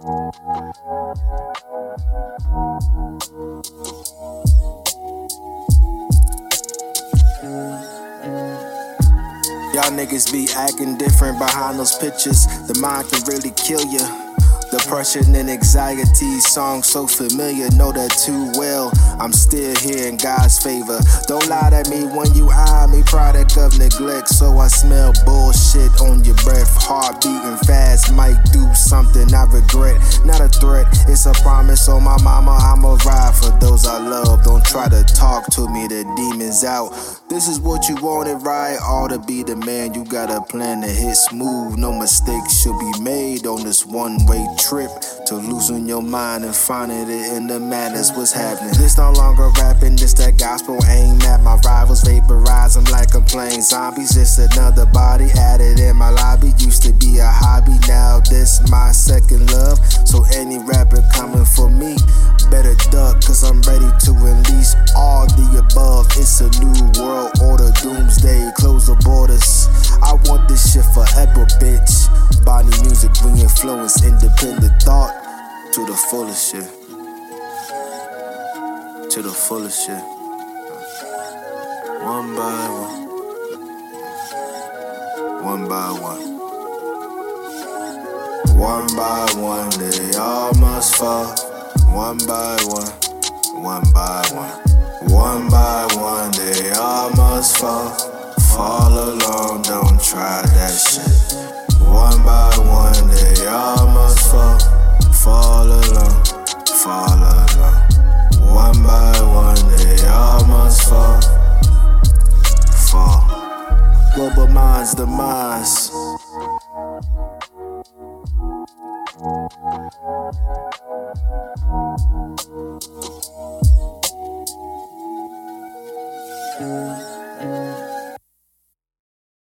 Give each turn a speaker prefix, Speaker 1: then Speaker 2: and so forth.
Speaker 1: Y'all niggas be acting different behind those pictures. The mind can really kill you. Depression and anxiety, song so familiar, know that too well. I'm still here in God's favor. Don't lie to me when you eye me, product of neglect. So I smell bullshit on your breath. Heart beating fast, might do something I regret. Not a threat, it's a promise. Oh, my mama, I'ma ride for try to talk to me, the demons out. This is what you wanted, right? All to be the man, you got a plan to hit smooth. No mistakes should be made on this one way trip to losing your mind and finding it in the madness. What's happening? This no longer rapping, this that gospel aim at my rivals, vaporize them like I'm playing zombies. Just another body added in my lobby. Used to be a hobby, now this my second love. So any rapper coming for me, influence, independent thought to the fullest shit. To the fullest shit. One by one. One by one. One by one, they all must fall. One by one. One by one. One by one, they all must fall. Fall along, don't try that shit. One by Fall alone, fall alone. One by one, they all must fall. Fall. Global minds, demise.
Speaker 2: Thank